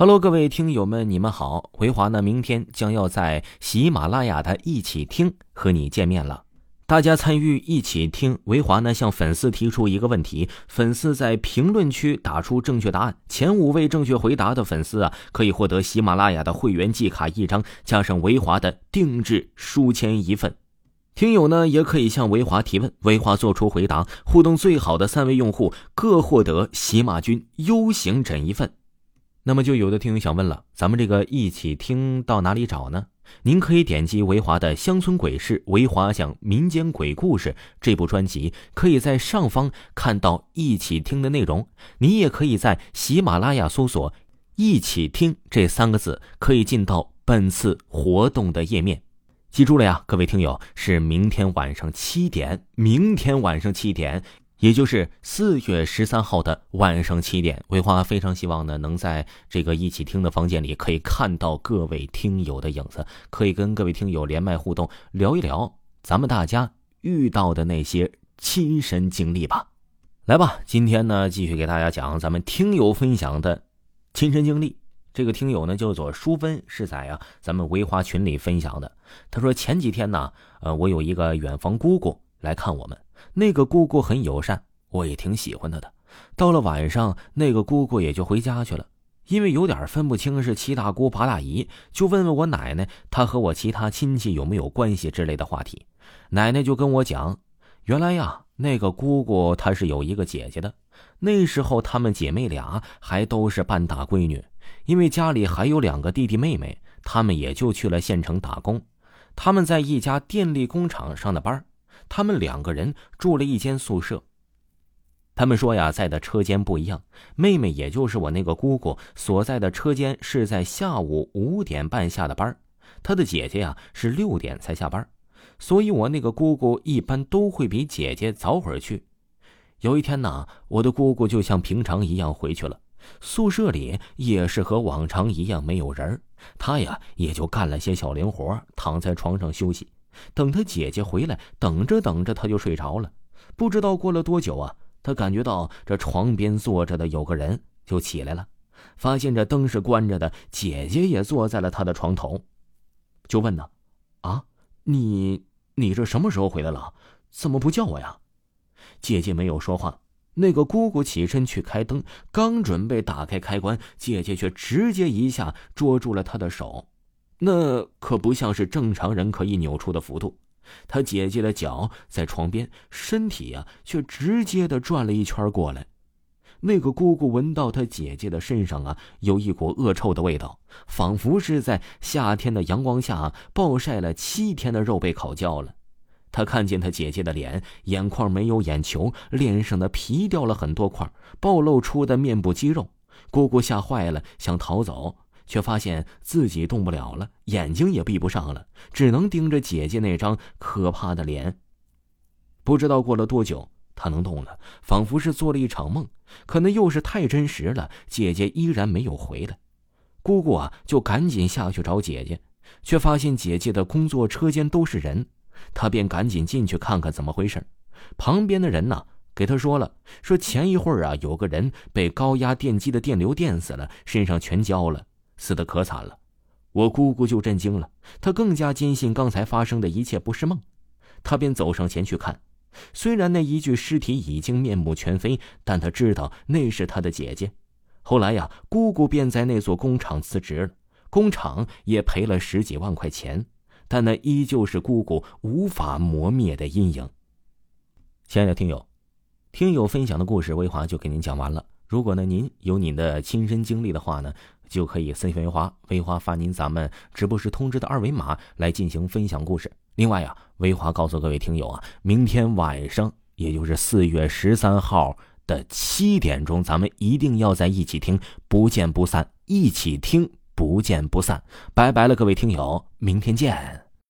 Hello，各位听友们，你们好。维华呢，明天将要在喜马拉雅的一起听和你见面了。大家参与一起听，维华呢向粉丝提出一个问题，粉丝在评论区打出正确答案，前五位正确回答的粉丝啊，可以获得喜马拉雅的会员季卡一张，加上维华的定制书签一份。听友呢也可以向维华提问，维华做出回答，互动最好的三位用户各获得喜马君 U 型枕一份。那么就有的听友想问了，咱们这个一起听到哪里找呢？您可以点击维华的《乡村鬼事》，维华讲民间鬼故事这部专辑，可以在上方看到一起听的内容。你也可以在喜马拉雅搜索“一起听”这三个字，可以进到本次活动的页面。记住了呀，各位听友，是明天晚上七点，明天晚上七点。也就是四月十三号的晚上七点，维华非常希望呢，能在这个一起听的房间里，可以看到各位听友的影子，可以跟各位听友连麦互动，聊一聊咱们大家遇到的那些亲身经历吧。来吧，今天呢，继续给大家讲咱们听友分享的亲身经历。这个听友呢叫做淑芬，是在啊咱们维华群里分享的。他说前几天呢，呃，我有一个远房姑姑来看我们。那个姑姑很友善，我也挺喜欢她的。到了晚上，那个姑姑也就回家去了，因为有点分不清是七大姑八大姨，就问问我奶奶，她和我其他亲戚有没有关系之类的话题。奶奶就跟我讲，原来呀，那个姑姑她是有一个姐姐的，那时候她们姐妹俩还都是半大闺女，因为家里还有两个弟弟妹妹，她们也就去了县城打工。他们在一家电力工厂上的班。他们两个人住了一间宿舍。他们说呀，在的车间不一样。妹妹，也就是我那个姑姑所在的车间，是在下午五点半下的班她的姐姐呀，是六点才下班所以我那个姑姑一般都会比姐姐早会儿去。有一天呢，我的姑姑就像平常一样回去了，宿舍里也是和往常一样没有人她呀，也就干了些小零活，躺在床上休息。等他姐姐回来，等着等着，他就睡着了。不知道过了多久啊，他感觉到这床边坐着的有个人，就起来了。发现这灯是关着的，姐姐也坐在了他的床头，就问呢：“啊，你你这什么时候回来了？怎么不叫我呀？”姐姐没有说话。那个姑姑起身去开灯，刚准备打开开关，姐姐却直接一下捉住了他的手。那可不像是正常人可以扭出的幅度，他姐姐的脚在床边，身体呀却直接的转了一圈过来。那个姑姑闻到他姐姐的身上啊有一股恶臭的味道，仿佛是在夏天的阳光下暴晒了七天的肉被烤焦了。他看见他姐姐的脸，眼眶没有眼球，脸上的皮掉了很多块，暴露出的面部肌肉。姑姑吓坏了，想逃走。却发现自己动不了了，眼睛也闭不上了，只能盯着姐姐那张可怕的脸。不知道过了多久，他能动了，仿佛是做了一场梦，可那又是太真实了。姐姐依然没有回来，姑姑啊，就赶紧下去找姐姐，却发现姐姐的工作车间都是人，她便赶紧进去看看怎么回事。旁边的人呢，给他说了，说前一会儿啊，有个人被高压电机的电流电死了，身上全焦了。死的可惨了，我姑姑就震惊了，她更加坚信刚才发生的一切不是梦，她便走上前去看。虽然那一具尸体已经面目全非，但她知道那是她的姐姐。后来呀，姑姑便在那座工厂辞职了，工厂也赔了十几万块钱，但那依旧是姑姑无法磨灭的阴影。亲爱的听友，听友分享的故事，微华就给您讲完了。如果呢，您有您的亲身经历的话呢？就可以私信维华，维华发您咱们直播时通知的二维码来进行分享故事。另外呀，维华告诉各位听友啊，明天晚上，也就是四月十三号的七点钟，咱们一定要在一起听，不见不散。一起听，不见不散。拜拜了，各位听友，明天见。